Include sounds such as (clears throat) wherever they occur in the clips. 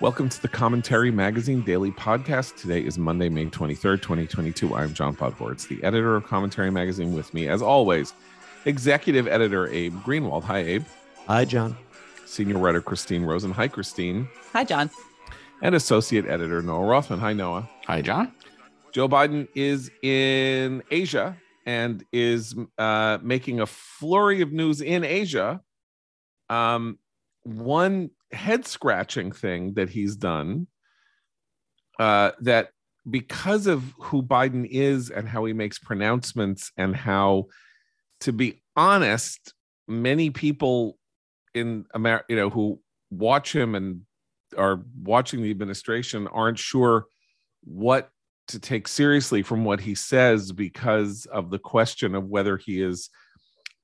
Welcome to the Commentary Magazine Daily Podcast. Today is Monday, May 23rd, 2022. I'm John Podhoretz, the editor of Commentary Magazine. With me, as always, executive editor Abe Greenwald. Hi, Abe. Hi, John. Senior writer Christine Rosen. Hi, Christine. Hi, John. And associate editor Noah Rothman. Hi, Noah. Hi, John. Joe Biden is in Asia and is uh, making a flurry of news in Asia. Um, one head scratching thing that he's done uh, that because of who Biden is and how he makes pronouncements and how, to be honest, many people in America, you know, who watch him and are watching the administration aren't sure what to take seriously from what he says because of the question of whether he is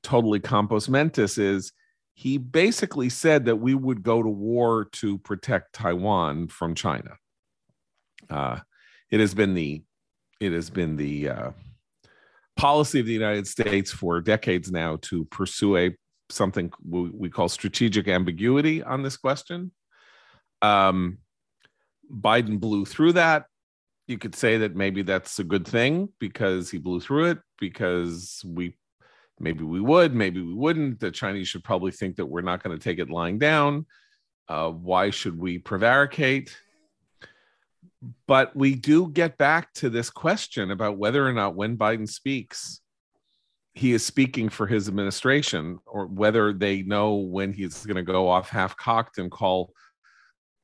totally compos mentis is he basically said that we would go to war to protect Taiwan from China. Uh, it has been the it has been the uh, policy of the United States for decades now to pursue a something we, we call strategic ambiguity on this question. Um, Biden blew through that. You could say that maybe that's a good thing because he blew through it because we maybe we would, maybe we wouldn't. The Chinese should probably think that we're not going to take it lying down. Uh, why should we prevaricate? But we do get back to this question about whether or not when Biden speaks, he is speaking for his administration, or whether they know when he's going to go off half cocked and call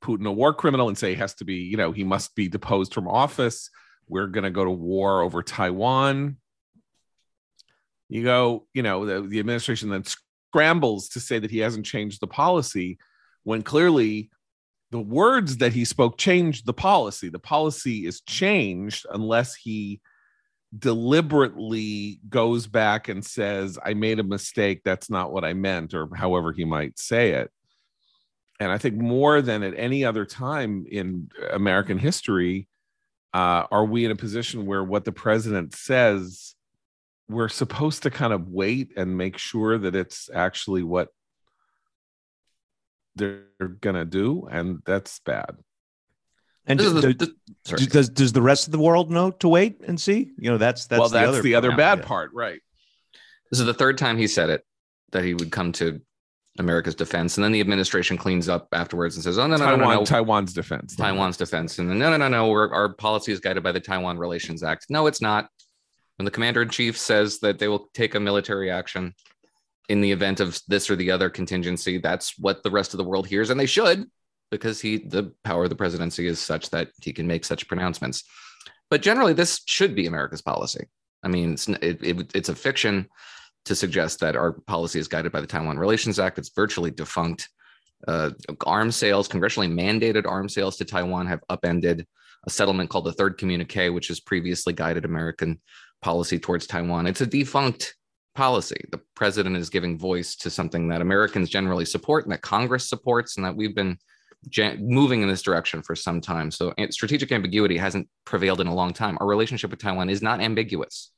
Putin a war criminal and say he has to be, you know, he must be deposed from office. We're going to go to war over Taiwan you go, you know, the, the administration then scrambles to say that he hasn't changed the policy when clearly the words that he spoke changed the policy. The policy is changed unless he deliberately goes back and says, I made a mistake. That's not what I meant, or however he might say it. And I think more than at any other time in American history, uh, are we in a position where what the president says we're supposed to kind of wait and make sure that it's actually what they're gonna do, and that's bad. And does, the, does, does, does the rest of the world know to wait and see? You know, that's that's well, the that's other, the other bad yeah. part, right? This is the third time he said it that he would come to America's defense, and then the administration cleans up afterwards and says, "Oh no, no, Taiwan, no, no, no. Taiwan's defense, Taiwan's defense," and then no, no, no, no, We're, our policy is guided by the Taiwan Relations Act. No, it's not when the commander in chief says that they will take a military action in the event of this or the other contingency, that's what the rest of the world hears, and they should, because he the power of the presidency is such that he can make such pronouncements. But generally, this should be America's policy. I mean, it's it, it, it's a fiction to suggest that our policy is guided by the Taiwan Relations Act. It's virtually defunct. Uh, arms sales, congressionally mandated arms sales to Taiwan, have upended a settlement called the Third Communique, which has previously guided American policy towards Taiwan. It's a defunct policy. The president is giving voice to something that Americans generally support and that Congress supports, and that we've been moving in this direction for some time. So strategic ambiguity hasn't prevailed in a long time. Our relationship with Taiwan is not ambiguous.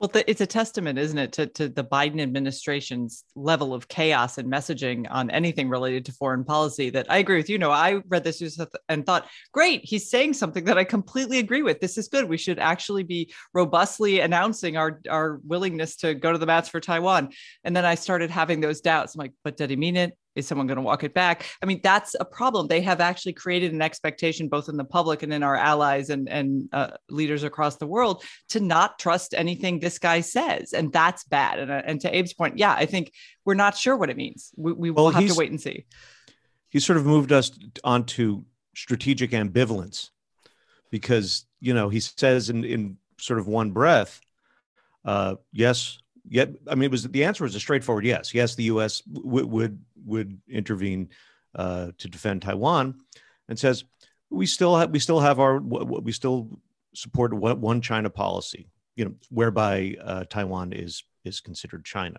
Well, it's a testament, isn't it, to, to the Biden administration's level of chaos and messaging on anything related to foreign policy that I agree with you. know, I read this and thought, great, he's saying something that I completely agree with. This is good. We should actually be robustly announcing our, our willingness to go to the mats for Taiwan. And then I started having those doubts. I'm like, but did he mean it? Is someone going to walk it back? I mean, that's a problem. They have actually created an expectation, both in the public and in our allies and, and uh, leaders across the world, to not trust anything this guy says. And that's bad. And, uh, and to Abe's point, yeah, I think we're not sure what it means. We, we well, will have to wait and see. He sort of moved us onto strategic ambivalence because, you know, he says in, in sort of one breath, uh, yes, yet i mean it was the answer was a straightforward yes. Yes the us w- would would intervene uh, to defend taiwan and says we still have we still have our we still support one china policy you know whereby uh, taiwan is is considered china.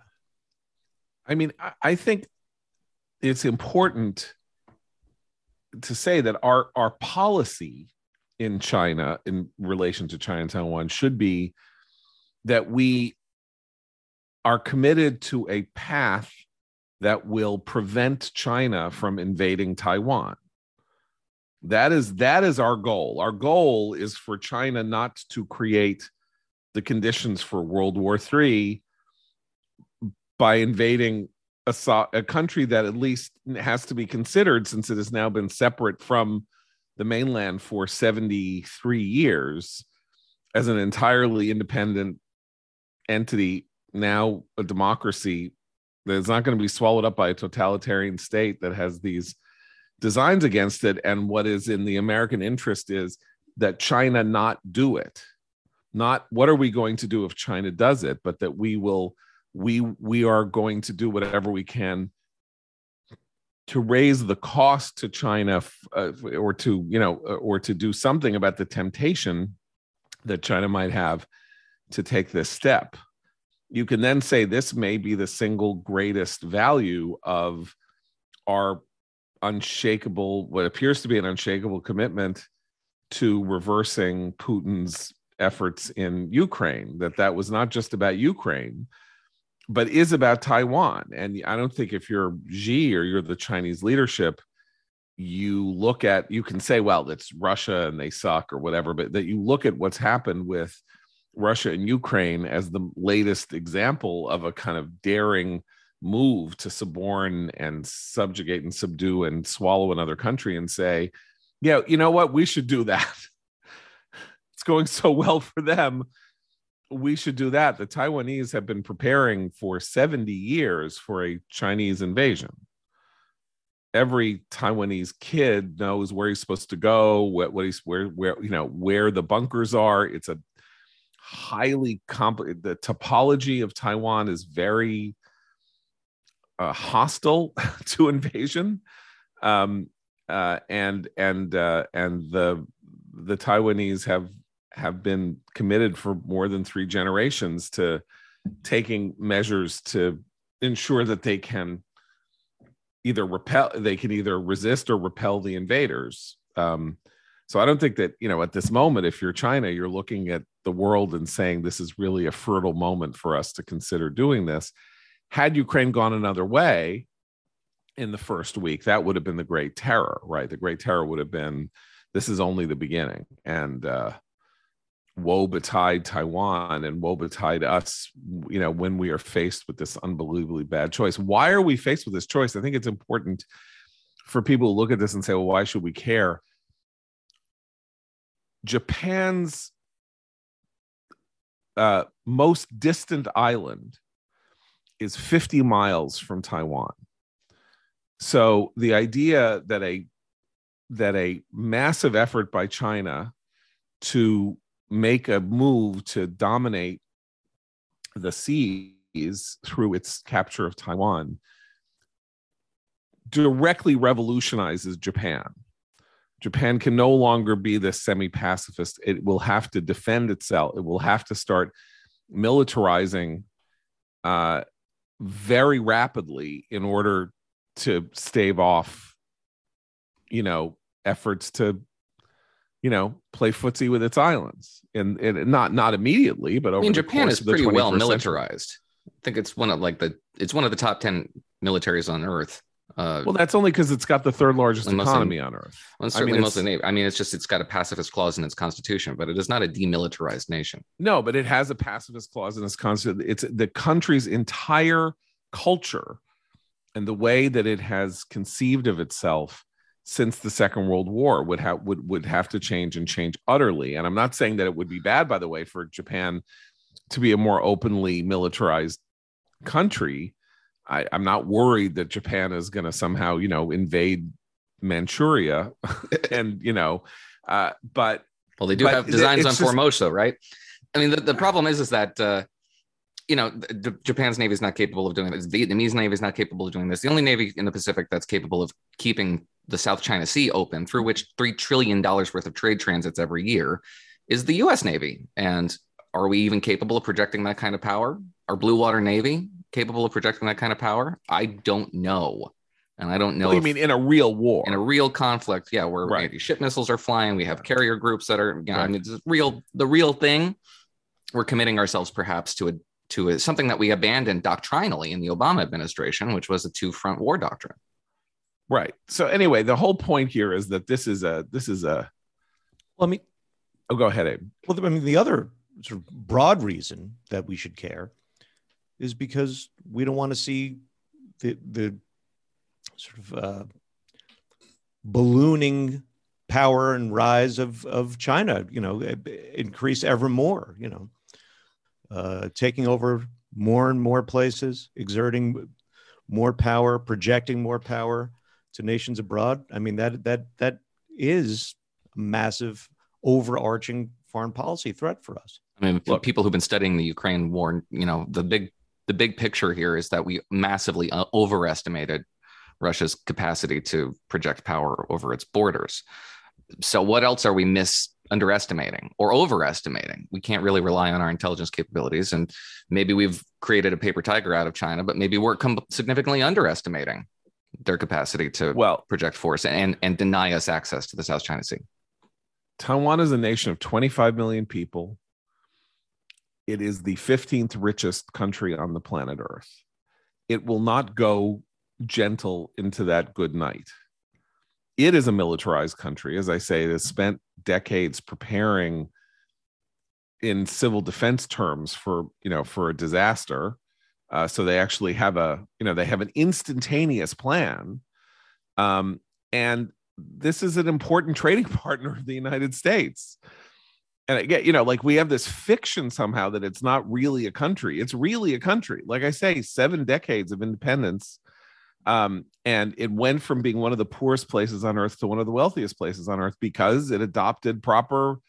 I mean i think it's important to say that our our policy in china in relation to china and taiwan should be that we are committed to a path that will prevent China from invading Taiwan. That is that is our goal. Our goal is for China not to create the conditions for World War III by invading a, a country that at least has to be considered since it has now been separate from the mainland for 73 years as an entirely independent entity, now a democracy that's not going to be swallowed up by a totalitarian state that has these designs against it. And what is in the American interest is that China not do it. Not what are we going to do if China does it, but that we will we we are going to do whatever we can to raise the cost to China uh, or to you know or to do something about the temptation that China might have to take this step. You can then say this may be the single greatest value of our unshakable, what appears to be an unshakable commitment to reversing Putin's efforts in Ukraine, that that was not just about Ukraine, but is about Taiwan. And I don't think if you're Xi or you're the Chinese leadership, you look at you can say well it's russia and they suck or whatever but that you look at what's happened with russia and ukraine as the latest example of a kind of daring move to suborn and subjugate and subdue and swallow another country and say yeah you know what? We should do that. (laughs) It's going so well for them. We should do that. The taiwanese have been preparing for 70 years for a chinese invasion. Every Taiwanese kid knows where he's supposed to go, what, what he's where where you know where the bunkers are. It's a highly complicated. The topology of Taiwan is very uh, hostile (laughs) to invasion, um, uh, and and uh, and the the Taiwanese have have been committed for more than three generations to taking measures to ensure that they can either repel they can either resist or repel the invaders um, so i don't think that you know at this moment if you're china you're looking at the world and saying this is really a fertile moment for us to consider doing this had ukraine gone another way in the first week that would have been the great terror right the great terror would have been this is only the beginning and uh woe betide Taiwan and woe betide us, you know, when we are faced with this unbelievably bad choice. Why are we faced with this choice? I think it's important for people to look at this and say, well, why should we care? Japan's uh, most distant island is 50 miles from Taiwan. So the idea that a that a massive effort by China to make a move to dominate the seas through its capture of Taiwan directly revolutionizes Japan. Japan can no longer be this semi pacifist. It will have to defend itself. It will have to start militarizing uh, very rapidly in order to stave off, you know, efforts to you know, play footsie with its islands, and, and not not immediately, but over. I mean, Japan is pretty well militarized. Century. I think it's one of like the it's one of the top ten militaries on Earth. Uh, well, that's only because it's got the third largest economy on Earth. Well, certainly I mean, mostly. I mean, it's just it's got a pacifist clause in its constitution, but it is not a demilitarized nation. No, but it has a pacifist clause in its constitution. It's the country's entire culture and the way that it has conceived of itself since the Second World War would have would would have to change and change utterly. And I'm not saying that it would be bad, by the way, for Japan to be a more openly militarized country. I, I'm not worried that Japan is going to somehow, you know, invade Manchuria, (laughs) and you know, uh, but well, they do have designs on just, Formosa, right? I mean, the, the problem is is that uh, you know, Japan's navy is not capable of doing this. The Vietnamese navy is not capable of doing this. The only navy in the Pacific that's capable of keeping the South China Sea open, through which $3 trillion worth of trade transits every year, is the US Navy. And are we even capable of projecting that kind of power? Our Blue Water Navy capable of projecting that kind of power? I don't know. And I don't know. What you mean in a real war? In a real conflict, yeah, where right. anti-ship missiles are flying, we have carrier groups that are, you know, right. I mean, it's real. The real thing. We're committing ourselves, perhaps, to a to a, something that we abandoned doctrinally in the Obama administration, which was a two-front war doctrine. Right. So anyway, the whole point here is that this is a this is a. Well, I mean, oh, go ahead, Abe. Well, I mean, the other sort of broad reason that we should care is because we don't want to see the the sort of uh, ballooning power and rise of of China. You know, increase ever more. You know, uh, taking over more and more places, exerting more power, projecting more power to nations abroad. I mean, that that that is a massive overarching foreign policy threat for us. I mean, Look, people who've been studying the Ukraine war, you know, the big the big picture here is that we massively uh, overestimated Russia's capacity to project power over its borders. So, what else are we miss underestimating or overestimating? We can't really rely on our intelligence capabilities, and maybe we've created a paper tiger out of China, but maybe we're com- significantly underestimating their capacity to well project force and and deny us access to the South China Sea. Taiwan is a nation of 25 million people. It is the 15th richest country on the planet Earth. It will not go gentle into that good night. It is a militarized country. As I say, it has spent decades preparing in civil defense terms for you know for a disaster uh, so they actually have a, you know, they have an instantaneous plan. Um, and this is an important (laughs) trading partner of the United States. And again, you know, like we have this fiction somehow that it's not really a country. It's really a country. Like I say, seven decades of independence. Um, and it went from being one of the poorest places on earth to one of the wealthiest places on earth because it adopted proper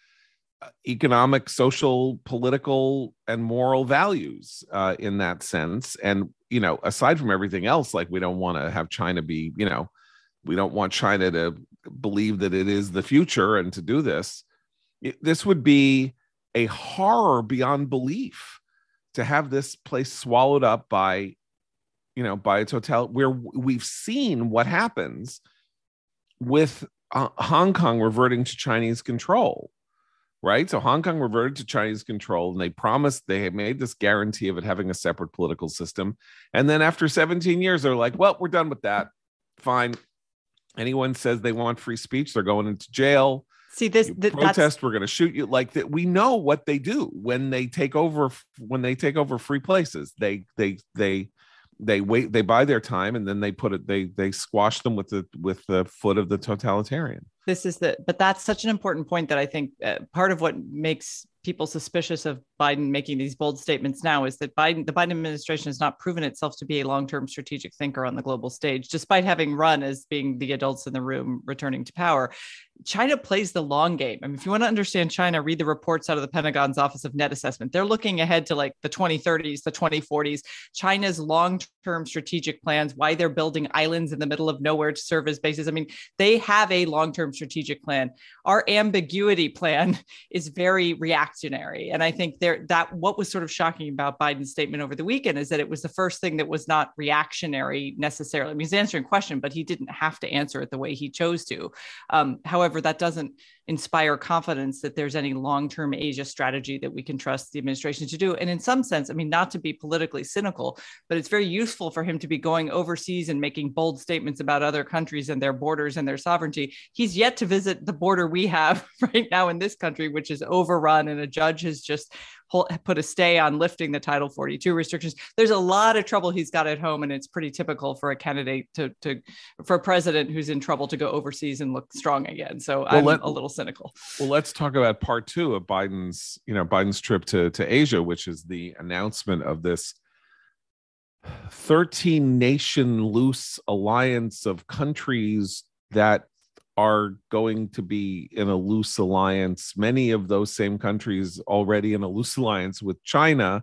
economic, social, political, and moral values uh, in that sense. And you know, aside from everything else, like we don't want to have China be, you know, we don't want China to believe that it is the future and to do this. It, this would be a horror beyond belief to have this place swallowed up by, you know, by its hotel where we've seen what happens with uh, Hong Kong reverting to Chinese control right? So Hong Kong reverted to Chinese control and they promised they had made this guarantee of it having a separate political system. And then after 17 years, they're like, well, we're done with that. Fine. Anyone says they want free speech, they're going into jail. See this th- protest, we're going to shoot you. Like that, we know what they do when they take over. When they take over free places, they they they they wait. They buy their time, and then they put it. They they squash them with the with the foot of the totalitarian this is the but that's such an important point that i think uh, part of what makes people suspicious of Biden making these bold statements now is that Biden, the Biden administration has not proven itself to be a long-term strategic thinker on the global stage, despite having run as being the adults in the room returning to power. China plays the long game. I mean, if you want to understand China, read the reports out of the Pentagon's Office of Net Assessment. They're looking ahead to like the 2030s, the 2040s. China's long-term strategic plans, why they're building islands in the middle of nowhere to serve as bases. I mean, they have a long-term strategic plan. Our ambiguity plan (laughs) is very reactionary, and I think there that what was sort of shocking about Biden's statement over the weekend is that it was the first thing that was not reactionary necessarily. I mean, he's answering question, but he didn't have to answer it the way he chose to. Um, however, that doesn't inspire confidence that there's any long-term Asia strategy that we can trust the administration to do. And in some sense, I mean, not to be politically cynical, but it's very useful for him to be going overseas and making bold statements about other countries and their borders and their sovereignty. He's yet to visit the border we have (laughs) right now in this country, which is overrun, and a judge has just put a stay on lifting the Title 42 restrictions. There's a lot of trouble he's got at home, and it's pretty typical for a candidate to, to for a president who's in trouble to go overseas and look strong again. So well, I'm let, a little cynical. Well, let's talk about part two of Biden's, you know, Biden's trip to to Asia, which is the announcement of this 13 nation loose alliance of countries that are going to be in a loose alliance. Many of those same countries already in a loose alliance with China.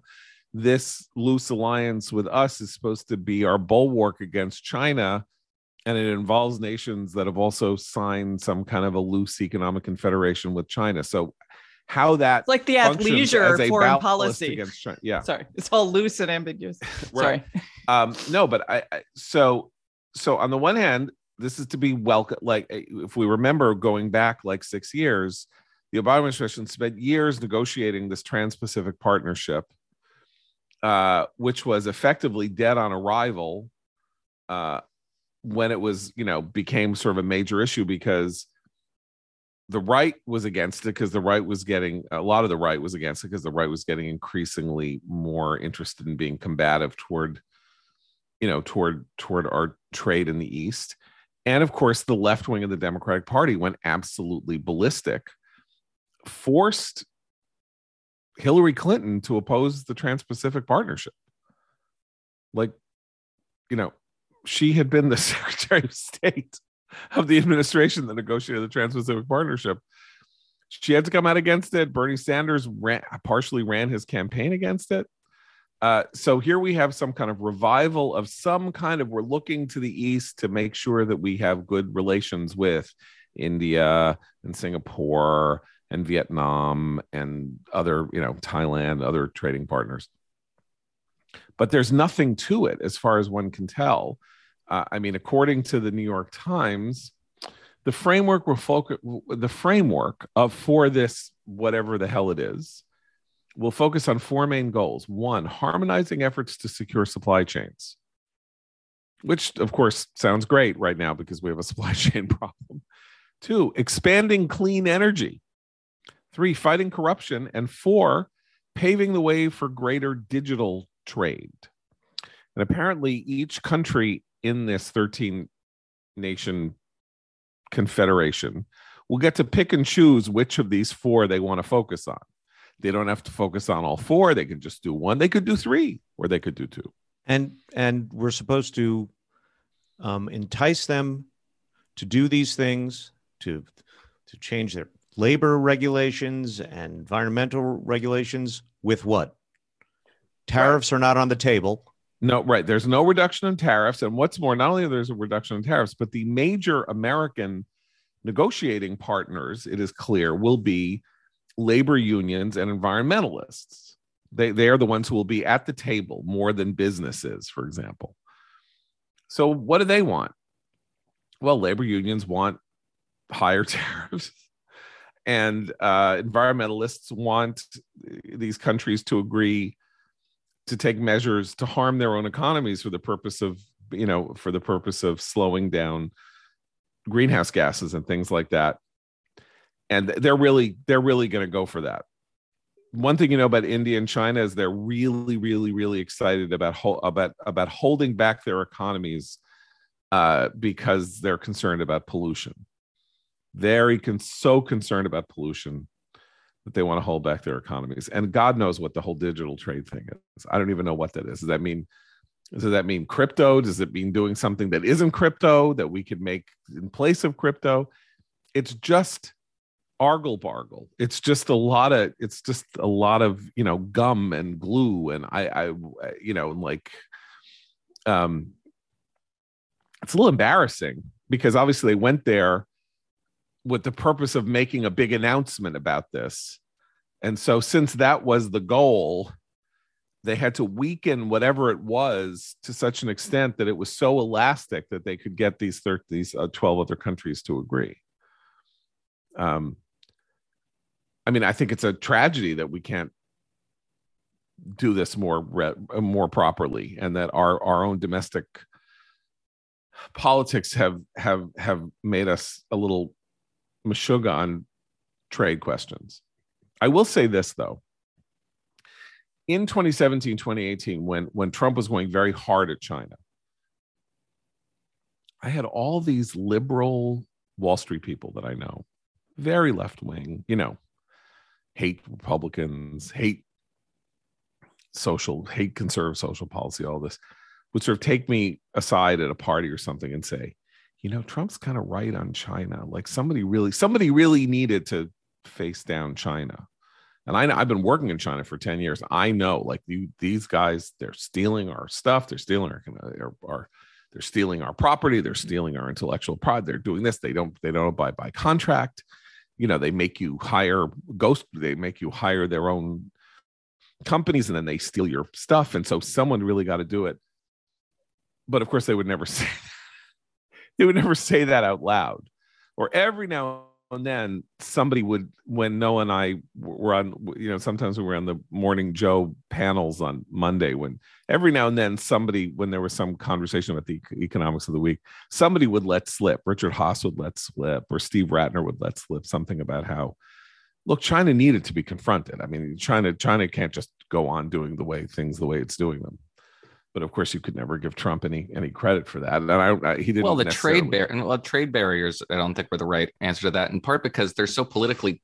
This loose alliance with us is supposed to be our bulwark against China. And it involves nations that have also signed some kind of a loose economic confederation with China. So, how that it's like the athleisure foreign policy against China. Yeah, sorry, it's all loose and ambiguous. (laughs) right. Sorry. Um, no, but I, I so so on the one hand, this is to be welcome. Like eh, if we remember going back like six years, the Obama administration spent years negotiating this Trans-Pacific Partnership, uh, which was effectively dead on arrival, uh, when it was, you know, became sort of a major issue because the right was against it because the right was getting a lot of the right was against it because the right was getting increasingly more interested in being combative toward you know toward toward our trade in the east and of course the left wing of the democratic party went absolutely ballistic forced hillary clinton to oppose the trans-pacific partnership like you know she had been the (laughs) secretary of state of the administration that negotiated the Trans-Pacific Partnership. She had to come out against it. Bernie Sanders ran, partially ran his campaign against it. Uh, so here we have some kind of revival of some kind of we're looking to the east to make sure that we have good relations with India and Singapore and Vietnam and other, you know, Thailand, other trading partners. But there's nothing to it as far as one can tell. Uh, I mean, according to the New York Times, the framework will focus the framework of for this whatever the hell it is will focus on four main goals. One, harmonizing efforts to secure supply chains, which of course sounds great right now because we have a supply (laughs) chain problem. Two, expanding clean energy. Three, fighting corruption. And four, paving the way for greater digital trade. And apparently, each country in this 13 nation confederation will get to pick and choose which of these four they want to focus on. They don't have to focus on all four. They can just do one. They could do three, or they could do two. And and we're supposed to um, entice them to do these things, to to change their labor regulations and environmental regulations with what? Tariffs right. are not on the table. No, right. There's no reduction in tariffs. And what's more, not only there's a reduction in tariffs, but the major American negotiating partners, it is clear, will be labor unions and environmentalists. They, they are the ones who will be at the table more than businesses, for example. So, what do they want? Well, labor unions want higher (laughs) tariffs, and uh, environmentalists want these countries to agree to take measures to harm their own economies for the purpose of you know for the purpose of slowing down greenhouse gases and things like that and they're really they're really going to go for that one thing you know about india and china is they're really really really excited about about about holding back their economies uh, because they're concerned about pollution very con- so concerned about pollution that they want to hold back their economies. And God knows what the whole digital trade thing is. I don't even know what that is. Does that mean does that mean crypto? Does it mean doing something that isn't crypto that we could make in place of crypto? It's just argle bargle. It's just a lot of it's just a lot of you know gum and glue and I I you know like um it's a little embarrassing because obviously they went there with the purpose of making a big announcement about this. And so, since that was the goal, they had to weaken whatever it was to such an extent that it was so elastic that they could get these 30, these uh, 12 other countries to agree. Um, I mean, I think it's a tragedy that we can't do this more more properly, and that our our own domestic politics have have have made us a little Meshuggah on trade questions. I will say this though. In 2017, 2018, when, when Trump was going very hard at China, I had all these liberal Wall Street people that I know, very left wing, you know, hate Republicans, hate social, hate conservative social policy, all this, would sort of take me aside at a party or something and say, you know, Trump's kind of right on China. Like somebody really, somebody really needed to face down China. And I, know I've been working in China for 10 years. I know like you, these guys, they're stealing our stuff. They're stealing our, our, our, they're stealing our property. They're stealing our intellectual pride. They're doing this. They don't, they don't abide by contract. You know, they make you hire ghost, they make you hire their own companies and then they steal your stuff. And so someone really got to do it. But of course, they would never (laughs) say they would never say that out loud. Or every now and then somebody would when Noah and I were on you know sometimes we were on the morning Joe panels on Monday when every now and then somebody when there was some conversation about the economics of the week somebody would let slip. Richard Haass would let slip or Steve Rattner would let slip something about how look China needed to be confronted. I mean China China can't just go on doing the way things the way it's doing them but of course you could never give Trump any any credit for that. And I, I he didn't. Well, the trade bar- and well, trade barriers, I don't think were the right answer to that. In part because they're so politically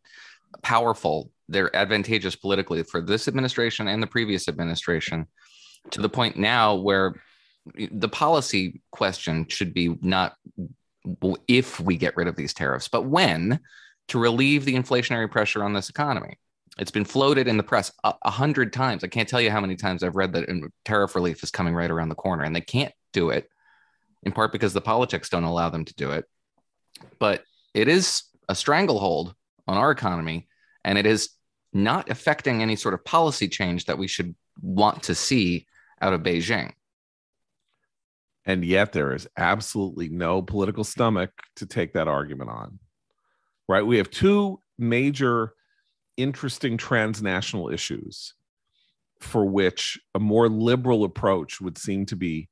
powerful, they're advantageous politically for this administration and the previous administration, to the point now where the policy question should be not if we get rid of these tariffs, but when to relieve the inflationary pressure on this economy. It's been floated in the press a, a, hundred times. I can't tell you how many times I've read that tariff relief is coming right around the corner, and they can't do it in part because the politics don't allow them to do it. But it is a stranglehold on our economy, and it is not affecting any sort of policy change that we should want to see out of Beijing. And yet, there is absolutely no political stomach to take that argument on. Right? We have two major interesting transnational issues for which a more liberal approach would seem to be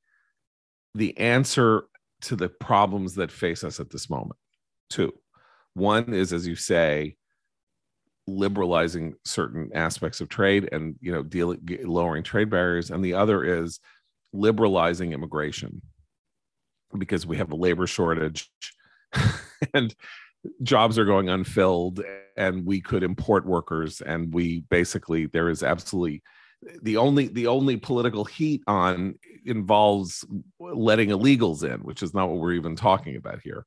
the answer to the problems that face us at this moment. Two, one is, as you say, liberalizing certain aspects of trade and you know dealing lowering trade barriers, and the other is liberalizing immigration because we have a labor shortage (laughs) and jobs are going unfilled and we could import workers and we basically there is absolutely the only the only political heat on involves letting illegals in which is not what we're even talking about here.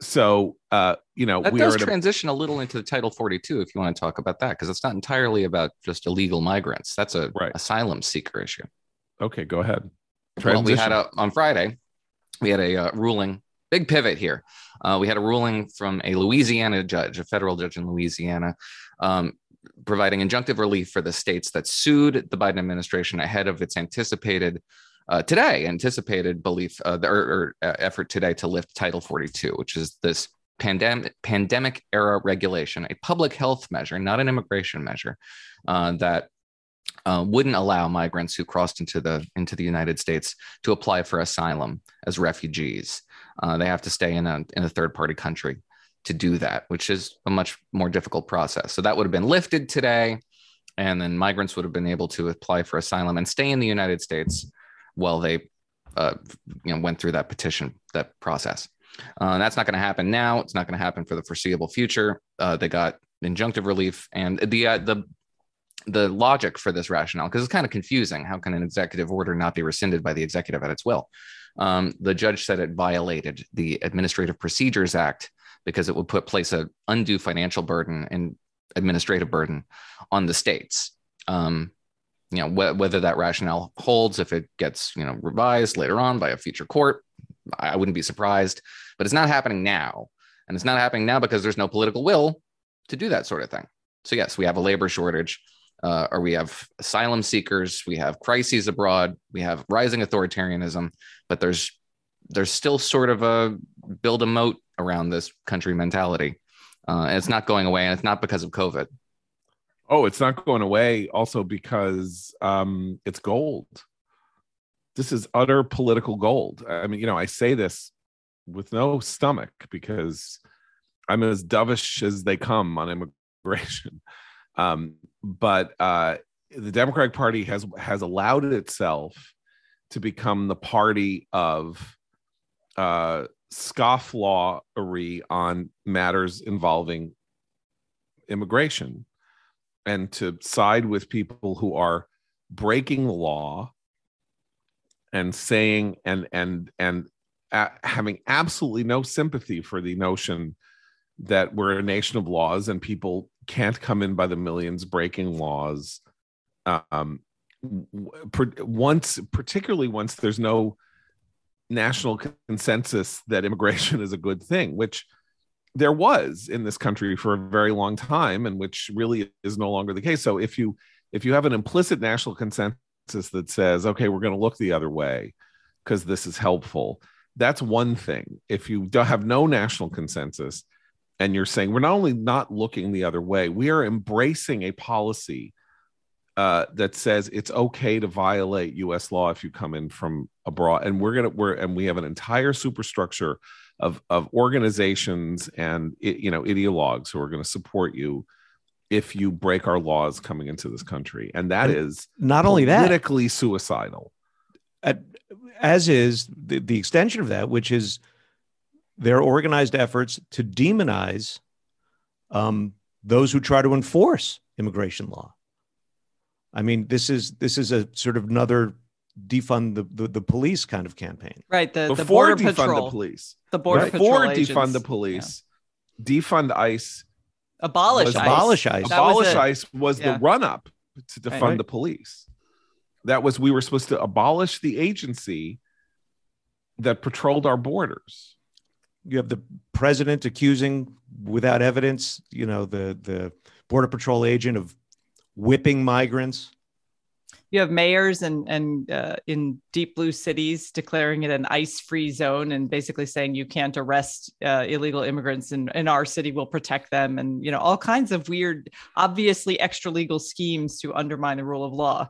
So uh you know that we does transition a, a, little into the title 42 if you want to talk about that because it's not entirely about just illegal migrants. That's a right. asylum seeker issue. Okay go ahead. Well, we had a on friday we had a uh, ruling big pivot here. Uh, we had a ruling from a Louisiana judge, a federal judge in Louisiana, um, providing injunctive relief for the states that sued the Biden administration ahead of its anticipated. Uh, today, anticipated belief uh, or, or uh, effort today to lift Title 42, which is this pandemic pandemic era regulation, a public health measure, not an immigration measure, uh, that uh, wouldn't allow migrants who crossed into the into the United States to apply for asylum as refugees. Uh, they have to stay in a in a third party country to do that, which is a much more difficult process. So that would have been lifted today, and then migrants would have been able to apply for asylum and stay in the United States while they, uh, you know, went through that petition that process. Uh, that's not going to happen now. It's not going to happen for the foreseeable future. Uh, they got injunctive relief, and the uh, the the logic for this rationale because it's kind of confusing. How can an executive order not be rescinded by the executive at its will? Um, the judge said it violated the Administrative Procedures Act because it would put place an undue financial burden and administrative burden on the states. Um, you know wh- whether that rationale holds if it gets you know revised later on by a future court, I wouldn't be surprised. But it's not happening now, and it's not happening now because there's no political will to do that sort of thing. So yes, we have a labor shortage uh, or we have asylum seekers, we have crises abroad, we have rising authoritarianism, but there's there's still sort of a build a moat around this country mentality. Uh, and it's not going away, and it's not because of COVID. Oh, it's not going away also because um, it's gold. This is utter political gold. I mean, you know, I say this with no stomach because I'm as dovish as they come on immigration. (laughs) Um, but uh, the Democratic Party has has allowed itself to become the party of uh, scofflawery on matters involving immigration, and to side with people who are breaking the law and saying and and and having absolutely no sympathy for the notion that we're a nation of laws and people can't come in by the millions breaking laws um, once particularly once there's no national consensus that immigration is a good thing which there was in this country for a very long time and which really is no longer the case. So if you if you have an implicit national consensus that says okay we're going to look the other way because this is helpful that's one thing. If you don't have no national consensus and you're saying we're not only not looking the other way, we are embracing a policy uh, that says it's okay to violate U.S. law if you come in from abroad, and we're gonna we're and we have an entire superstructure of of organizations and you know ideologues who are going to support you if you break our laws coming into this country, and that is not only that politically suicidal. At, as is the, the extension of that, which is their organized efforts to demonize um, those who try to enforce immigration law. I mean, this is this is a sort of another defund the, the, the police kind of campaign. Right. The, Before the border defund patrol. the police, The border Before patrol defund agents. the police, defund ICE, Abolish was ICE. abolish ICE. That was abolish it. ICE was Yeah. the run up to defund Right. the police. That was we were supposed to abolish the agency that patrolled our borders. You have the president accusing without evidence, you know, the the border patrol agent of whipping migrants. You have mayors and and uh, in deep blue cities declaring it an ICE-free zone and basically saying you can't arrest uh, illegal immigrants and in our city will protect them and you know all kinds of weird, obviously extra legal schemes to undermine the rule of law.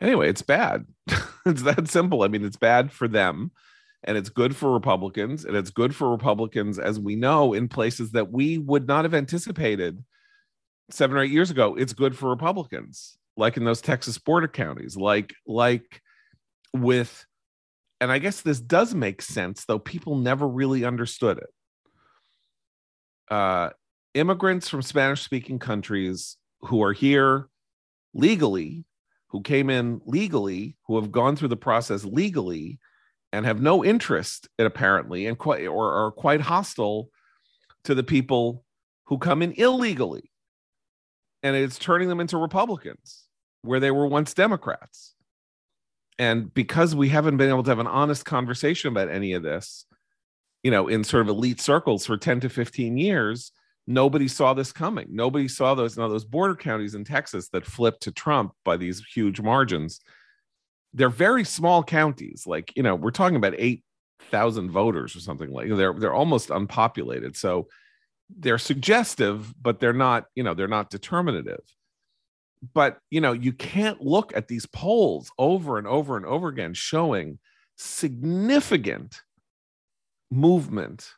Anyway, it's bad. (laughs) it's that simple. I mean, it's bad for them and it's good for Republicans and it's good for Republicans as we know in places that we would not have anticipated 7 or 8 years ago. It's good for Republicans like in those Texas border counties like like with and I guess this does make sense though people never really understood it. Uh immigrants from Spanish speaking countries who are here legally who came in legally, who have gone through the process legally, and have no interest in apparently, and quite or are quite hostile to the people who come in illegally, and it's turning them into Republicans where they were once Democrats. And because we haven't been able to have an honest conversation about any of this, you know, in sort of elite circles for 10 to 15 years, nobody saw this coming. Nobody saw those now those border counties in Texas that flipped to Trump by these huge margins. They're very small counties. Like, you know, we're talking about 8,000 voters or something like they're they're almost unpopulated. So they're suggestive, but they're not, you know, they're not determinative. But, you know, you can't look at these polls over and over and over again showing significant movement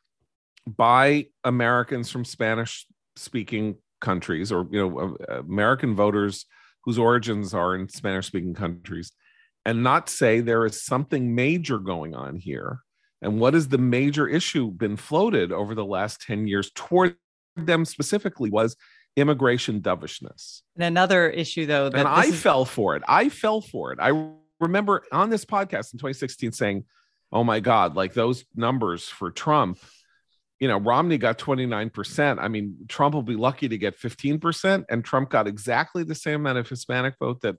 by Americans from Spanish speaking countries or you know uh, American voters whose origins are in Spanish speaking countries and not say there is something major going on here and what has the major issue been floated over the last 10 years toward them specifically was immigration dovishness And another issue though that and I is- fell for it. I fell for it. I remember on this podcast in 2016 saying, "Oh my God, like those numbers for Trump." You know, Romney got 29%. I mean, Trump will be lucky to get 15%, and Trump got exactly the same amount of Hispanic vote that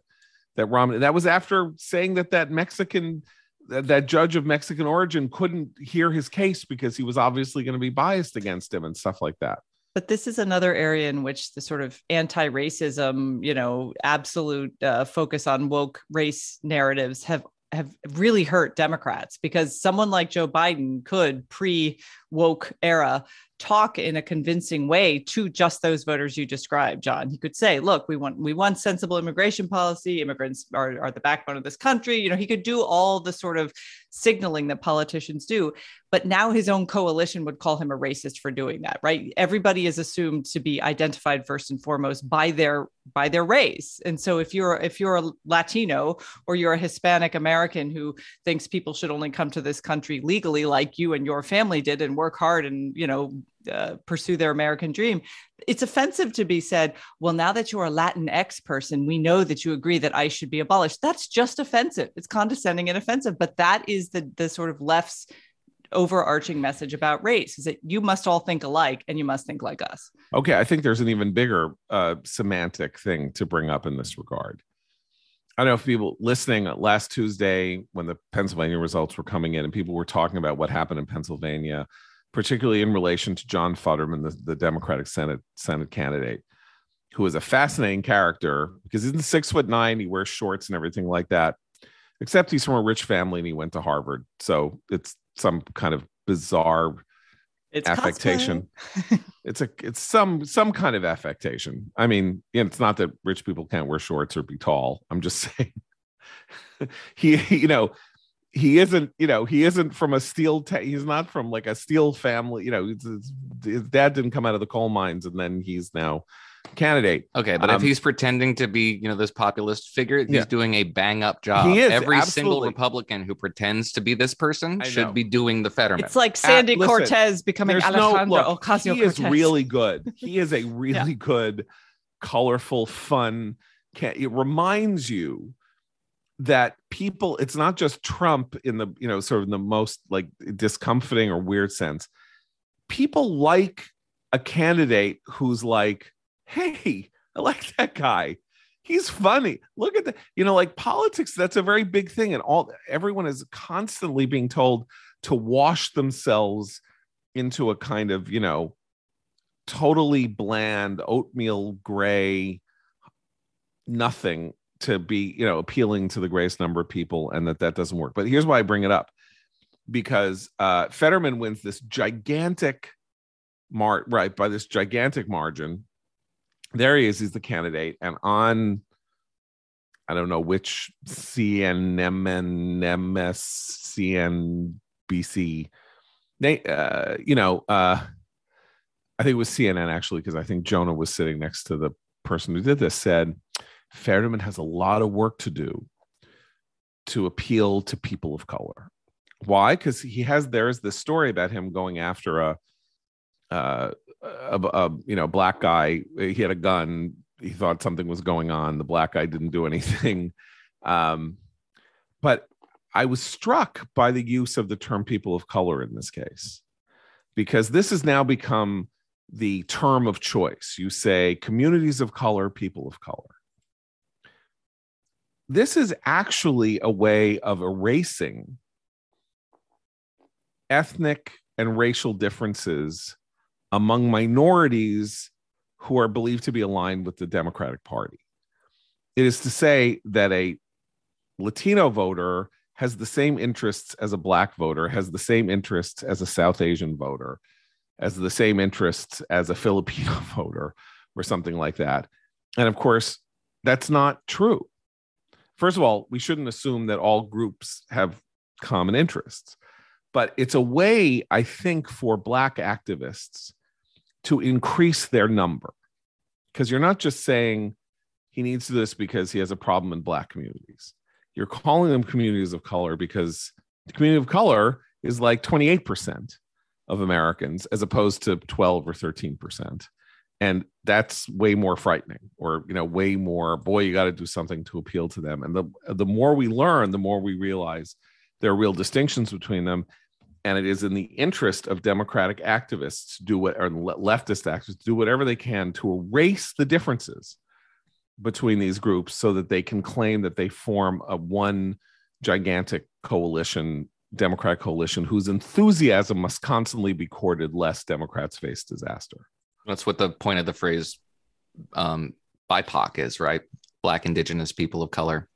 that Romney. That was after saying that that Mexican that, judge of Mexican origin couldn't hear his case because he was obviously going to be biased against him and stuff like that. but this is another area in which the sort of anti-racism you know absolute uh, focus on woke race narratives have have really hurt democrats because someone like joe biden could pre woke era talk in a convincing way to just those voters you described john. He could say look we want we want sensible immigration policy. Immigrants are, are the backbone of this country. You know he could do all the sort of signaling that politicians do but now his own coalition would call him a racist for doing that right? Everybody is assumed to be identified first and foremost by their by their race. And so if you're if you're a latino or you're a hispanic american who thinks people should only come to this country legally like you and your family did and work hard and you know uh, pursue their american dream it's offensive to be said well now that you're a latinx person we know that you agree that ice should be abolished that's just offensive it's condescending and offensive but that is the the sort of left's overarching message about race is that you must all think alike and you must think like us. Okay, I think there's an even bigger uh, semantic thing to bring up in this regard. I don't know if people listening last Tuesday when the Pennsylvania results were coming in and people were talking about what happened in Pennsylvania, particularly in relation to John Fetterman, the, the Democratic Senate Senate candidate, who is a fascinating character because he's six foot nine, he wears shorts and everything like that. Except he's from a rich family and he went to Harvard, so it's some kind of bizarre It's affectation. (laughs) it's a it's some some kind of affectation. I mean, you know, it's not that rich people can't wear shorts or be tall. I'm just (laughs) saying he you know he isn't you know he isn't from a steel ta- he's not from like a steel family you know his, his- his dad didn't come out of the coal mines and then he's now candidate Okay, but Um, if he's pretending to be, you know, this populist figure, he's Yeah. doing a bang up job. He is, Every single. Republican who pretends to be this person I know. should be doing the Fetterman. It's like Sandy listen, Cortez becoming There's no Alejandro look, Ocasio he is really good he is a (laughs) really good colorful fun ca- it reminds you that people it's not just trump in the you know sort of the most like discomforting or weird sense. People like a candidate who's like hey i like that guy. He's funny. Look at that you know like politics that's a very big thing and all everyone is constantly being told to wash themselves into a kind of you know totally bland oatmeal gray nothing to be you know appealing to the greatest number of people and that that doesn't work. But here's why i bring it up. Because uh fetterman wins this gigantic mar right by this gigantic margin. There he is he's the candidate and on i don't know which cnn cnbc they uh you know uh i think it was cnn actually because i think jonah was sitting next to the person who did this said Fetterman has a lot of work to do to appeal to people of color. Why? Because he has there's this story about him going after a, uh, a, a you know black guy. He had a gun. He thought something was going on. The black guy didn't do anything. (laughs) Um, but I was struck by the use of the term "people of color" in this case, because this has now become the term of choice. You say communities of color, people of color this is actually a way of erasing ethnic and racial differences among minorities who are believed to be aligned with the Democratic Party. It is to say that a Latino voter has the same interests as a Black voter, has the same interests as a South Asian voter, has the same interests as a Filipino (laughs) voter, or something like that. And of course, that's not true first of all, we shouldn't assume that all groups have common interests, but it's a way, I think, for Black activists to increase their number. Because you're not just saying he needs this because he has a problem in Black communities. You're calling them communities of color because the community of color is like 28% of Americans as opposed to 12 or 13% and that's way more frightening or you know way more boy you got to do something to appeal to them. And the the more we learn the more we realize there are real distinctions between them. And it is in the interest of democratic activists to do what or leftist activists do whatever they can to erase the differences between these groups so that they can claim that they form a one gigantic coalition democratic coalition whose enthusiasm must constantly be courted lest democrats face disaster That's what the point of the phrase um, BIPOC is, right? Black, Indigenous, people of color.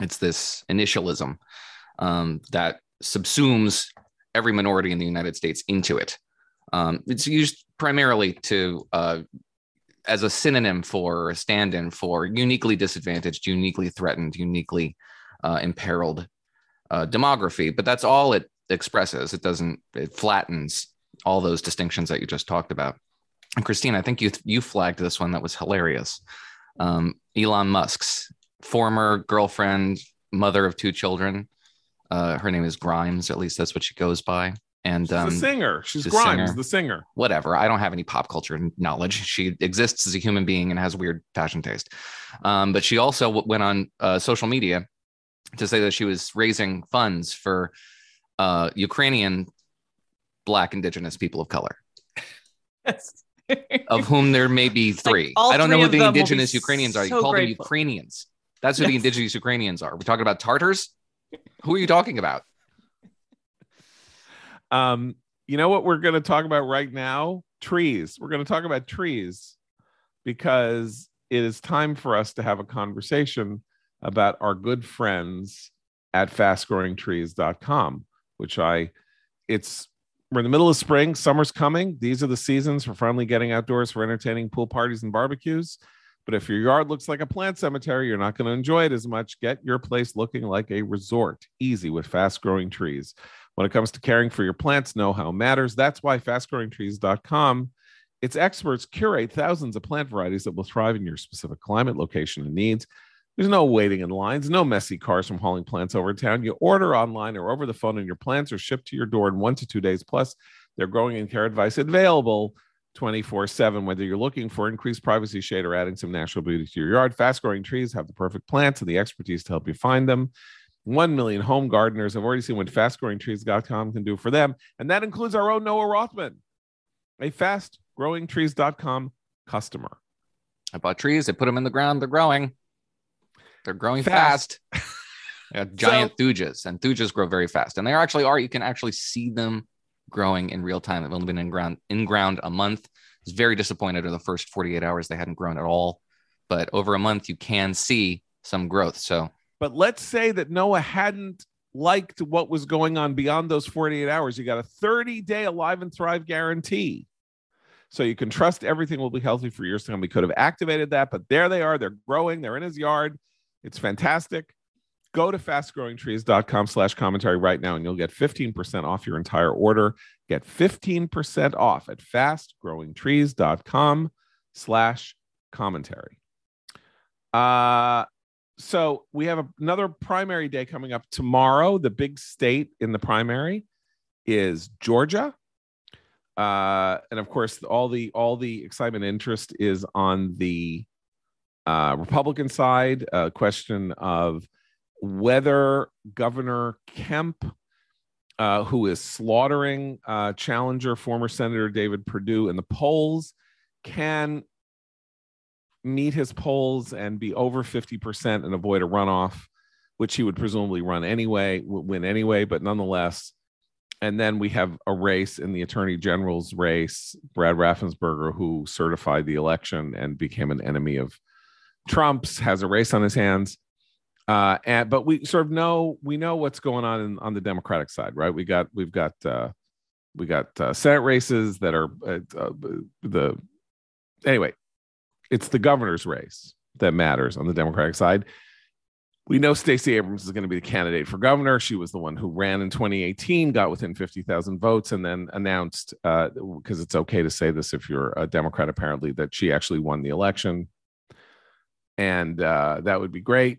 It's this initialism um, that subsumes every minority in the United States into it. Um, it's used primarily to uh, as a synonym for or a stand-in for uniquely disadvantaged, uniquely threatened, uniquely uh, imperiled uh, demography. But that's all it expresses. It doesn't. It flattens all those distinctions that you just talked about. And Christine, I think you you flagged this one that was hilarious. Um, Elon Musk's former girlfriend, mother of two children. Uh, her name is Grimes, at least that's what she goes by. And She's um, the singer. She's she's Grimes, singer. the singer. whatever. I don't have any pop culture knowledge. She exists as a human being and has weird fashion taste. Um, but she also w- went on uh, social media to say that she was raising funds for uh, Ukrainian Black Indigenous people of color, (laughs) of whom there may be (laughs) three. all I don't know three who the them will be indigenous Ukrainians are. You so call them. Ukrainians. That's who the indigenous Ukrainians are. We're talking about Tartars. Who are you talking about? Um, you know what we're going to talk about right now? Trees. We're going to talk about trees because it is time for us to have a conversation about our good friends at fastgrowingtrees.com, which I it's we're in the middle of spring. Summer's coming. These are the seasons for finally getting outdoors for entertaining pool parties and barbecues. But if your yard looks like a plant cemetery, you're not going to enjoy it as much. Get your place looking like a resort. Easy with fast growing trees. When it comes to caring for your plants, know how matters. That's why fastgrowingtrees.com. Its experts curate thousands of plant varieties that will thrive in your specific climate, location, and needs. There's no waiting in lines, no messy cars from hauling plants over town. You order online or over the phone, and your plants are shipped to your door in one to two days. Plus, their growing and care advice available 24 7, whether you're looking for increased privacy shade or adding some natural beauty to your yard. Fast growing trees have the perfect plants and the expertise to help you find them. 1 million home gardeners have already seen what fastgrowingtrees.com can do for them. And that includes our own Noah Rothman, a fastgrowingtrees.com customer. I bought trees. I put them in the ground. They're growing. They're growing fast. Fast. Giant thujas, and thujas grow very fast. And they actually are. You can actually see them growing in real time. They've only been in ground in ground a month. I was very disappointed in the first 48 hours they hadn't grown at all. But over a month, you can see some growth. So But let's say that Noah hadn't liked what was going on beyond those 48 hours. You got a 30 day alive and thrive guarantee. So you can trust everything will be healthy for years to come. We could have activated that, but there they are. They're growing. They're in his yard. It's fantastic. Go to fastgrowingtrees.com slash commentary right now and you'll get 15% off your entire order. Get 15% off at fastgrowingtrees.com slash commentary. Uh, so we have another primary day coming up tomorrow. The big state in the primary is Georgia. Uh, and of course, all the all the excitement interest is on the uh, Republican side. A question of whether Governor Kemp, uh, who is slaughtering uh, challenger former Senator David Perdue in the polls, can meet his polls and be over 50% and avoid a runoff, which he would presumably run anyway, win anyway, but nonetheless. And then we have a race in the attorney general's race, Brad Raffensperger, who certified the election and became an enemy of Trump's, has a race on his hands. Uh, and but we sort of know we know what's going on in, on the Democratic side, right? We got we've got uh, we got uh, Senate races that are uh, uh, the anyway. It's the governor's race that matters on the Democratic side. We know Stacey Abrams is going to be the candidate for governor. She was the one who ran in 2018, got within 50,000 votes, and then announced because it's okay to say this if you're a Democrat, apparently, that she actually won the election, and uh, that would be great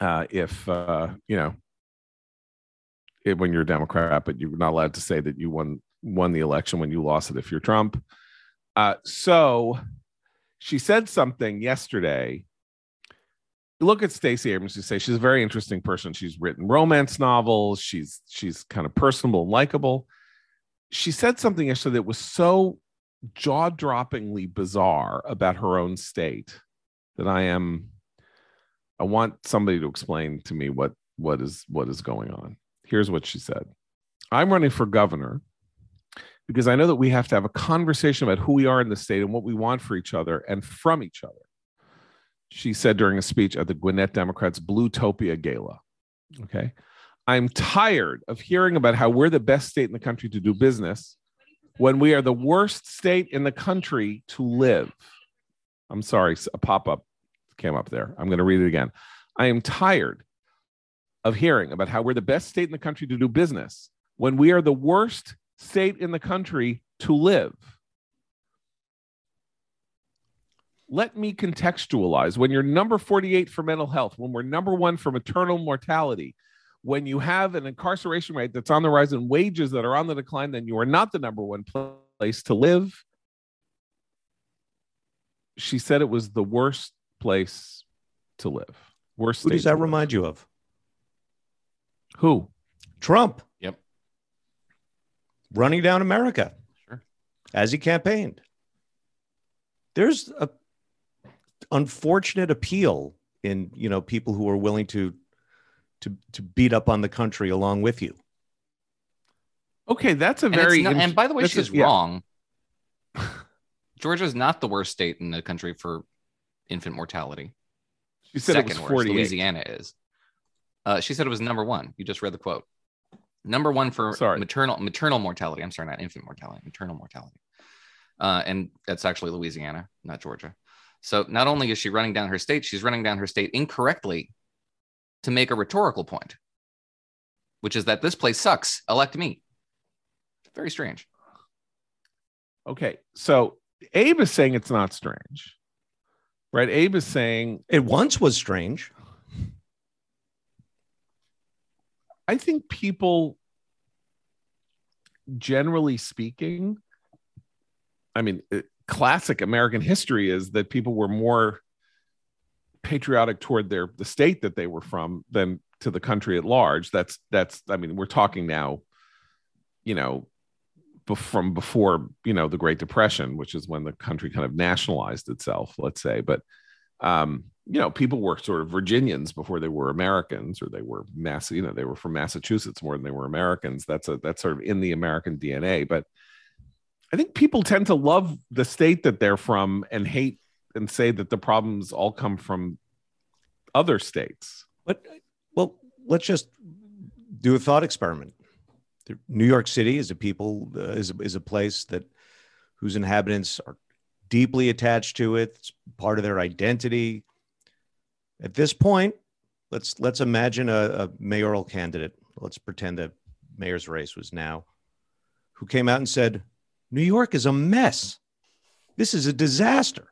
uh, if uh, you know it, when you're a Democrat, but you're not allowed to say that you won won the election when you lost it if you're Trump. Uh, so she said something yesterday. Look at Stacey Abrams. You say she's a very interesting person. She's written romance novels. She's she's kind of personable and likable. She said something yesterday that was so jaw-droppingly bizarre about her own state that I am I want somebody to explain to me what what is what is going on. Here's what she said. I'm running for governor because I know that we have to have a conversation about who we are in the state and what we want for each other and from each other. She said during a speech at the Gwinnett Democrats Bluetopia Gala. Okay. I'm tired of hearing about how we're the best state in the country to do business when we are the worst state in the country to live. I'm sorry, a pop up came up there. I'm going to read it again. I am tired of hearing about how we're the best state in the country to do business when we are the worst state in the country to live. Let me contextualize. When you're number 48 for mental health, when we're number one for maternal mortality, when you have an incarceration rate that's on the rise and wages that are on the decline, then you are not the number one place to live. She said it was the worst place to live. Worst. Who does that remind you of? Who? Trump. Yep. Running down America. Sure. As he campaigned. There's a unfortunate appeal in, you know, people who are willing to to to beat up on the country along with you. Okay, that's a And, very. it's not- and by the way, she's a- yeah. (laughs) wrong. is not the worst state in the country for infant mortality. She said Second it was worst. Louisiana is. Uh, she said it was number one. You just read the quote. Number one for Sorry. maternal maternal mortality. I'm sorry, not infant mortality, maternal mortality. Uh, and that's actually Louisiana, not Georgia. So not only is she running down her state, she's running down her state incorrectly to make a rhetorical point, which is that this place sucks. Elect me. Very strange. Okay, so Abe is saying it's not strange, right? Abe is saying It once was strange. I think people, generally speaking, I mean, it- classic American history is that people were more patriotic toward their the state that they were from than to the country at large. That's that's. I mean, we're talking now, you know, from before you know the Great Depression, which is when the country kind of nationalized itself. Let's say, but um, you know, people were sort of Virginians before they were Americans, or they were mass, you know, they were from Massachusetts more than they were Americans. That's a that's sort of in the American DNA. But I think people tend to love the state that they're from and hate and say that the problems all come from other states. But well, let's just do a thought experiment. The- New York City is a people uh, is a, is a place that whose inhabitants are deeply attached to it. It's part of their identity. At this point, let's let's imagine a, a mayoral candidate. Let's pretend that mayor's race was now, who came out and said, "New York is a mess. This is a disaster."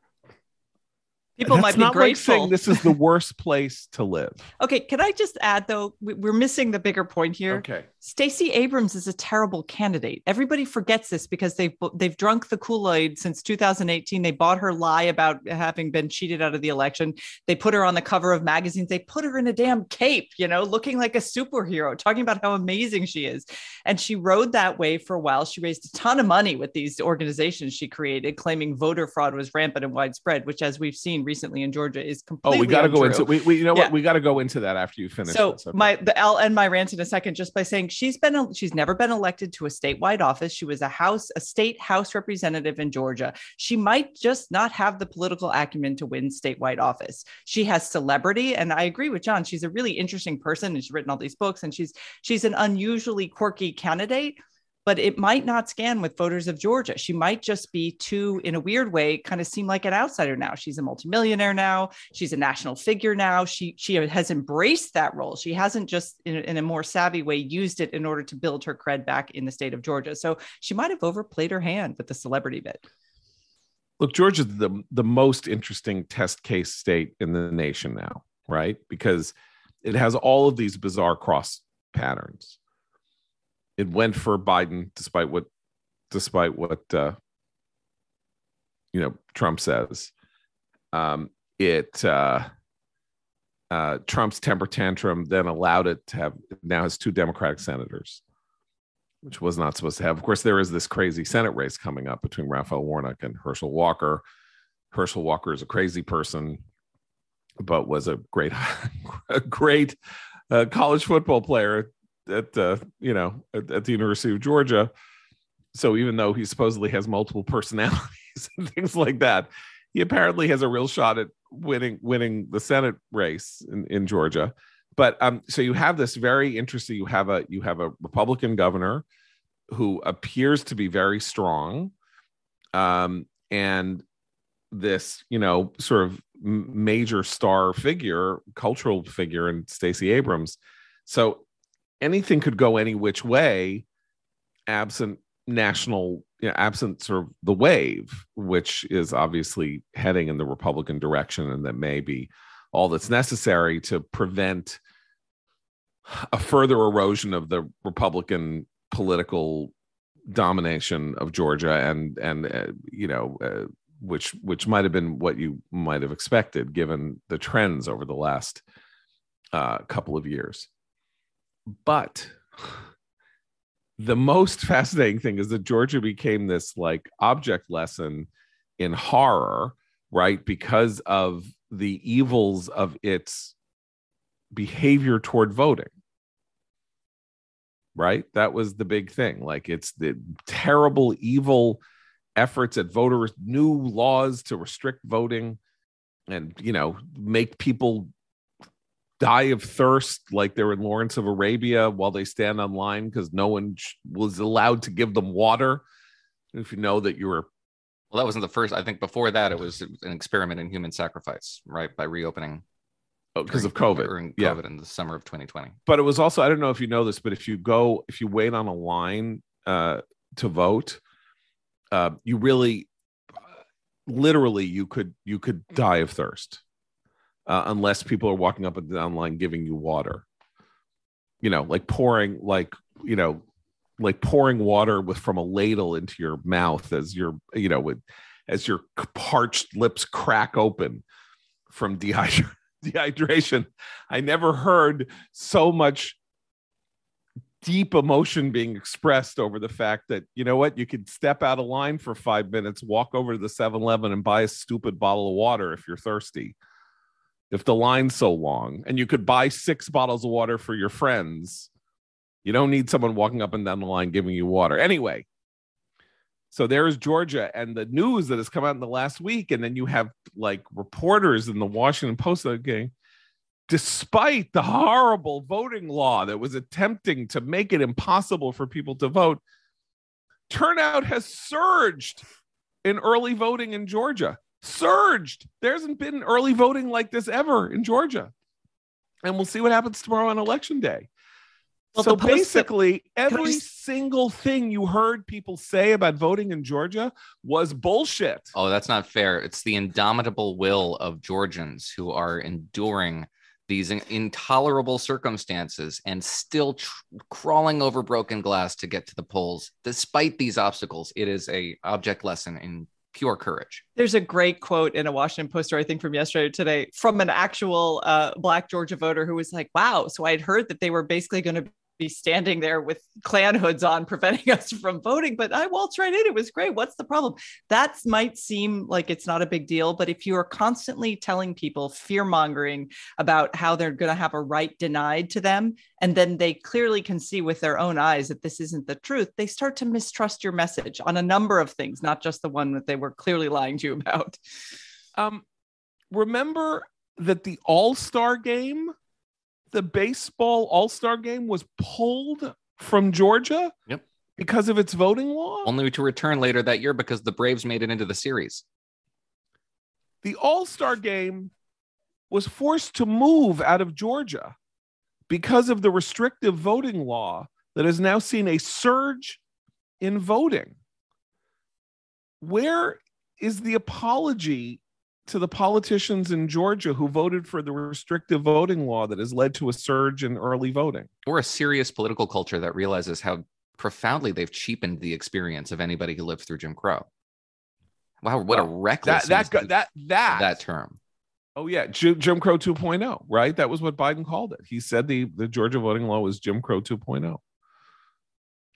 People That's might be not like grateful. saying this is the worst place to live. (laughs) okay, can I just add though, we're missing the bigger point here. Okay. Stacey Abrams is a terrible candidate. Everybody forgets this because they've they've drunk the Kool-Aid since 2018. They bought her lie about having been cheated out of the election. They put her on the cover of magazines. They put her in a damn cape, you know, looking like a superhero, talking about how amazing she is. And she rode that way for a while. She raised a ton of money with these organizations she created, claiming voter fraud was rampant and widespread, which, as we've seen recently in Georgia, is completely. Oh, we got to go into we, we you know Yeah. what we got to go into that after you finish. So. Okay. my the, I'll end my rant in a second just by saying she's been she's never been elected to a statewide office. She was a house a state house representative in Georgia. She might just not have the political acumen to win statewide office. She has celebrity, and I agree with John. She's a really interesting person, and she's written all these books, and she's she's an unusually quirky candidate. But it might not scan with voters of Georgia. She might just be too, in a weird way, kind of seem like an outsider now. She's a multimillionaire now she's a national figure now she she has embraced that role she hasn't just in, a- in a more savvy way used it in order to build her cred back in the state of georgia so she might have overplayed her hand with the celebrity bit look, Georgia's the the most interesting test case state in the nation now, right? Because it has all of these bizarre cross patterns. It went for Biden, despite what, despite what, uh, you know, Trump says. Um, it uh, uh, Trump's temper tantrum then allowed it to have now has two Democratic senators which was not supposed to have. Of course, there is this crazy Senate race coming up between Raphael Warnock and Herschel Walker. Herschel Walker is a crazy person, but was a great, (laughs) a great uh, college football player at uh, you know at, at the University of Georgia. So even though he supposedly has multiple (laughs) personalities and things like that, he apparently has a real shot at winning winning the Senate race in, in Georgia but um so you have this very interesting you have a you have a republican governor who appears to be very strong um and this you know sort of major star figure cultural figure in Stacey Abrams so anything could go any which way absent national you know, absent sort of the wave which is obviously heading in the republican direction and that may be all that's necessary to prevent a further erosion of the Republican political domination of Georgia, and and uh, you know, uh, which which might have been what you might have expected given the trends over the last uh, couple of years. But the most (laughs) fascinating thing is that Georgia became this like object lesson in horror, right? Because of the evils of its behavior toward voting right that was the big thing like it's the terrible evil efforts at voter new laws to restrict voting and you know make people die of thirst like they're in Lawrence of Arabia while they stand on line because no one sh- was allowed to give them water. If you know that you were Well, that wasn't the first. I think before that, it was an experiment in human sacrifice, right? By reopening because of COVID. during Yeah. COVID in the summer of 2020. but it was also I don't know if you know this, but if you go if you wait on a line uh, to vote, uh, you really, literally, you could you could die of thirst uh, unless people are walking up and down line giving you water. You know, like pouring like you know, like pouring water with from a ladle into your mouth as your you know with as your parched lips crack open from (laughs) dehydration dehydration. I never heard so much deep emotion being expressed over the fact that, you know what, you could step out of line for five minutes, walk over to the 7 Eleven and buy a stupid bottle of water if you're thirsty. If the line's so long, and you could buy six bottles of water for your friends, you don't need someone walking up and down the line giving you water. Anyway, so there's Georgia and the news that has come out in the last week. And then you have like reporters in the Washington Post that are going, despite the horrible voting law that was attempting to make it impossible for people to vote, turnout has surged in early voting in Georgia. Surged. There hasn't been early voting like this ever in Georgia. And we'll see what happens tomorrow on election day. Well, so basically, every just- single thing you heard people say about voting in Georgia was bullshit. Oh, that's not fair. It's the indomitable will of Georgians who are enduring these in- intolerable circumstances and still tr- crawling over broken glass to get to the polls. Despite these obstacles, it is a object lesson in pure courage. There's a great quote in a Washington Post story, I think from yesterday or today, from an actual uh, Black Georgia voter who was like, wow. So I'd heard that they were basically going to be standing there with Klan hoods on, (laughs) preventing us from voting. But I waltzed right in. It was great. What's the problem? That might seem like it's not a big deal. But if you are constantly telling people, fear mongering about how they're going to have a right denied to them, and then they clearly can see with their own eyes that this isn't the truth, they start to mistrust your message on a number of things, not just the one that they were clearly lying to you about. Um, remember that the All Star game, the baseball All Star game, was pulled from Georgia. Yep. Because of its voting law. Only to return later that year because the Braves made it into the series. the All Star game was forced to move out of Georgia because of the restrictive voting law that has now seen a surge in voting. Where is the apology to the politicians in Georgia who voted for the restrictive voting law that has led to a surge in early voting? We're a serious political culture that realizes how profoundly they've cheapened the experience of anybody who lived through Jim Crow. Wow, what a reckless That that that that that term. Oh yeah, Jim, Jim Crow 2.0, right? That was what Biden called it. He said the the Georgia voting law was Jim Crow 2.0.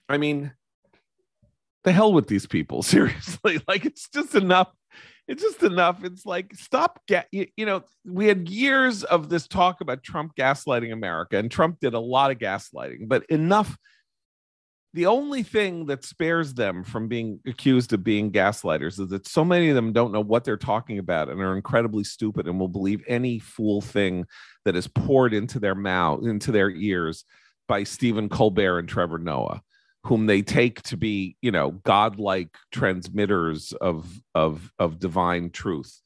I mean, the hell with these people, (laughs) seriously. Like it's just enough. It's just enough. It's like stop get you, you know, we had years of this talk about Trump gaslighting America and Trump did a lot of gaslighting, but enough the only thing that spares them from being accused of being gaslighters is that so many of them don't know what they're talking about and are incredibly stupid and will believe any fool thing that is poured into their mouth, into their ears by Stephen Colbert and Trevor Noah, whom they take to be, you know, godlike transmitters of of of divine truth.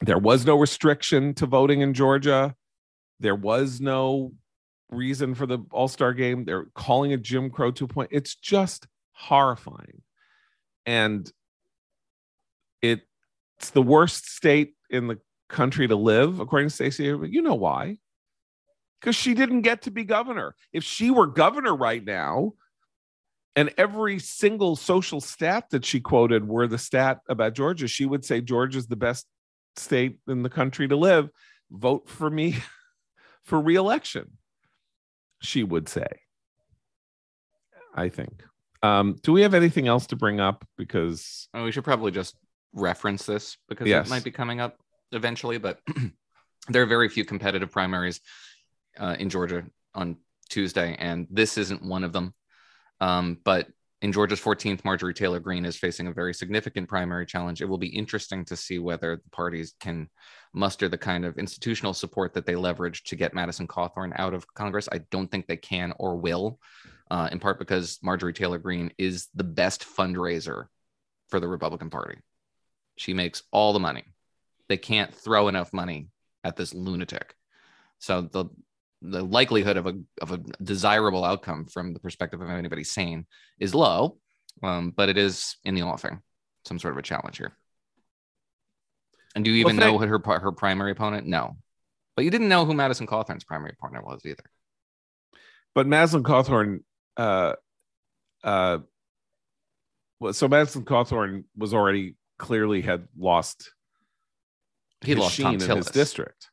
There was no restriction to voting in Georgia. There was no reason for the All Star game. They're calling it Jim Crow 2.0. It's just horrifying. And it, it's the worst state in the country to live, according to Stacey. You know why? Because she didn't get to be governor. If she were governor right now, and every single social stat that she quoted were the stat about Georgia, she would say Georgia's the best state in the country to live. Vote for me (laughs) for reelection she would say. I think. Um, do we have anything else to bring up? Because Oh, we should probably just reference this because Yes. it might be coming up eventually, but (clears throat) there are very few competitive primaries uh, in Georgia on Tuesday, and this isn't one of them. Um, but in Georgia's 14th, Marjorie Taylor Greene is facing a very significant primary challenge. It will be interesting to see whether the parties can muster the kind of institutional support that they leveraged to get Madison Cawthorn out of Congress. I don't think they can or will, uh, in part because Marjorie Taylor Greene is the best fundraiser for the Republican Party. She makes all the money. They can't throw enough money at this lunatic. So the the likelihood of a of a desirable outcome from the perspective of anybody sane is low, um, but it is in the offing, some sort of a challenge here. And do you even well, know what her her primary opponent? No, but you didn't know who Madison Cawthorn's primary opponent was either. But Madison Cawthorn, uh, uh, well, so Madison Cawthorn was already clearly had lost. He lost Sheen in his district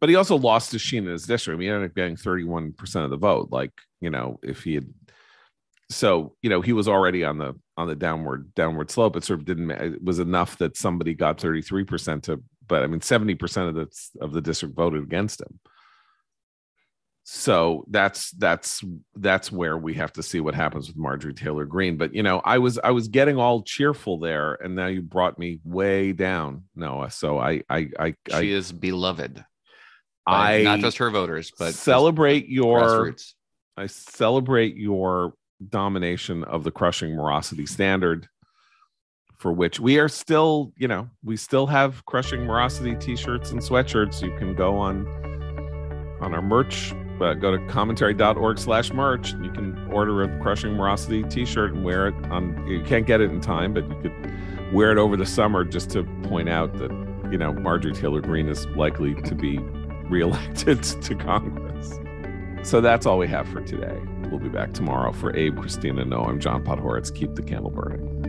but he also lost to Sheen in his district. He ended up getting 31% of the vote. Like, you know, if he had so, you know, he was already on the on the downward downward slope. It sort of didn't it was enough that somebody got 33% to but I mean 70% of the of the district voted against him. So that's that's that's where we have to see what happens with Marjorie Taylor Greene. But you know, I was I was getting all cheerful there, and now you brought me way down, Noah. So I I I, she I, is beloved. I not just her voters, but celebrate your grassroots. I celebrate your domination of the crushing morosity standard for which we are still, you know, we still have crushing morosity t-shirts and sweatshirts. You can go on on our merch, uh, go to commentary.org slash merch. You can order a crushing morosity t-shirt and wear it on you can't get it in time, but you could wear it over the summer just to point out that, you know, Marjorie Taylor Greene is likely to be reelected (laughs) to Congress. So that's all we have for today. We'll be back tomorrow for Abe, Christina, No, I'm John Podhoretz. Keep the candle burning.